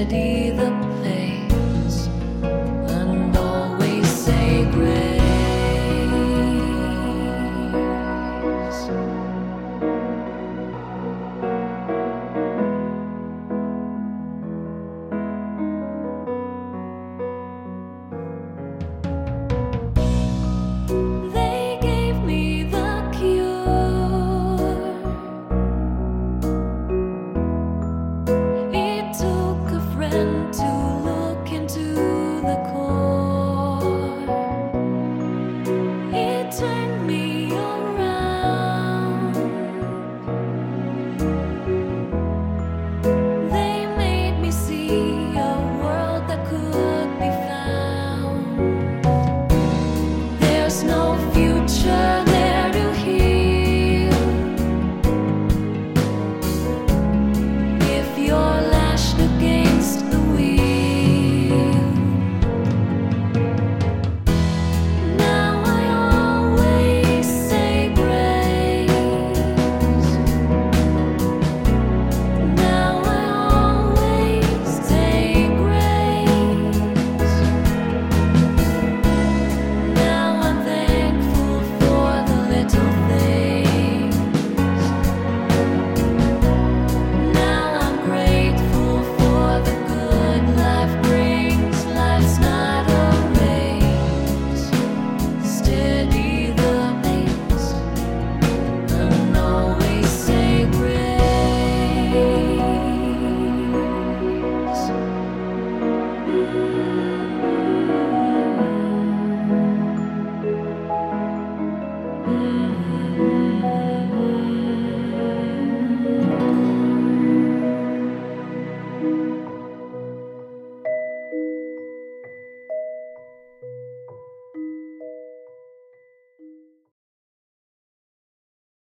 ready the cold.